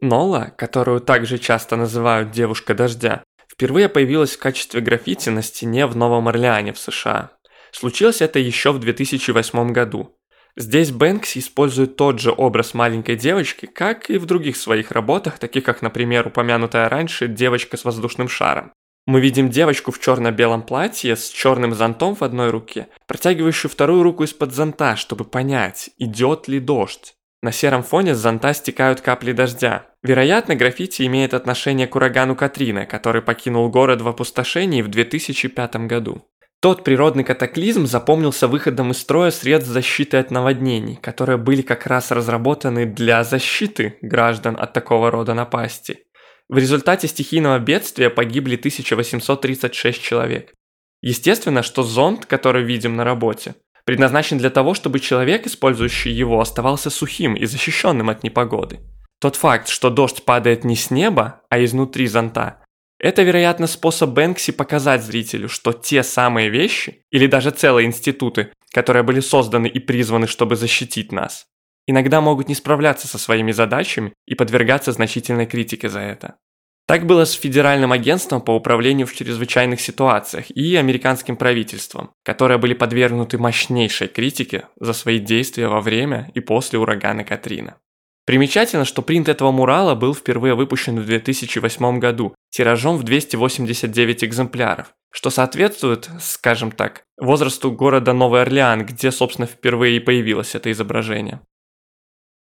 Нола, которую также часто называют «девушка дождя», впервые появилась в качестве граффити на стене в Новом Орлеане в США. Случилось это еще в 2008 году. Здесь Бэнкси использует тот же образ маленькой девочки, как и в других своих работах, таких как, например, упомянутая раньше «Девочка с воздушным шаром». Мы видим девочку в черно-белом платье с черным зонтом в одной руке, протягивающую вторую руку из-под зонта, чтобы понять, идет ли дождь. На сером фоне с зонта стекают капли дождя. Вероятно, граффити имеет отношение к урагану Катрина, который покинул город в опустошении в 2005 году. Тот природный катаклизм запомнился выходом из строя средств защиты от наводнений, которые были как раз разработаны для защиты граждан от такого рода напасти. В результате стихийного бедствия погибли 1836 человек. Естественно, что зонд, который видим на работе, предназначен для того, чтобы человек, использующий его, оставался сухим и защищенным от непогоды. Тот факт, что дождь падает не с неба, а изнутри зонта, это, вероятно, способ Бэнкси показать зрителю, что те самые вещи, или даже целые институты, которые были созданы и призваны, чтобы защитить нас, иногда могут не справляться со своими задачами и подвергаться значительной критике за это. Так было с Федеральным агентством по управлению в чрезвычайных ситуациях и американским правительством, которые были подвергнуты мощнейшей критике за свои действия во время и после урагана Катрина. Примечательно, что принт этого мурала был впервые выпущен в 2008 году тиражом в 289 экземпляров, что соответствует, скажем так, возрасту города Новый Орлеан, где, собственно, впервые и появилось это изображение.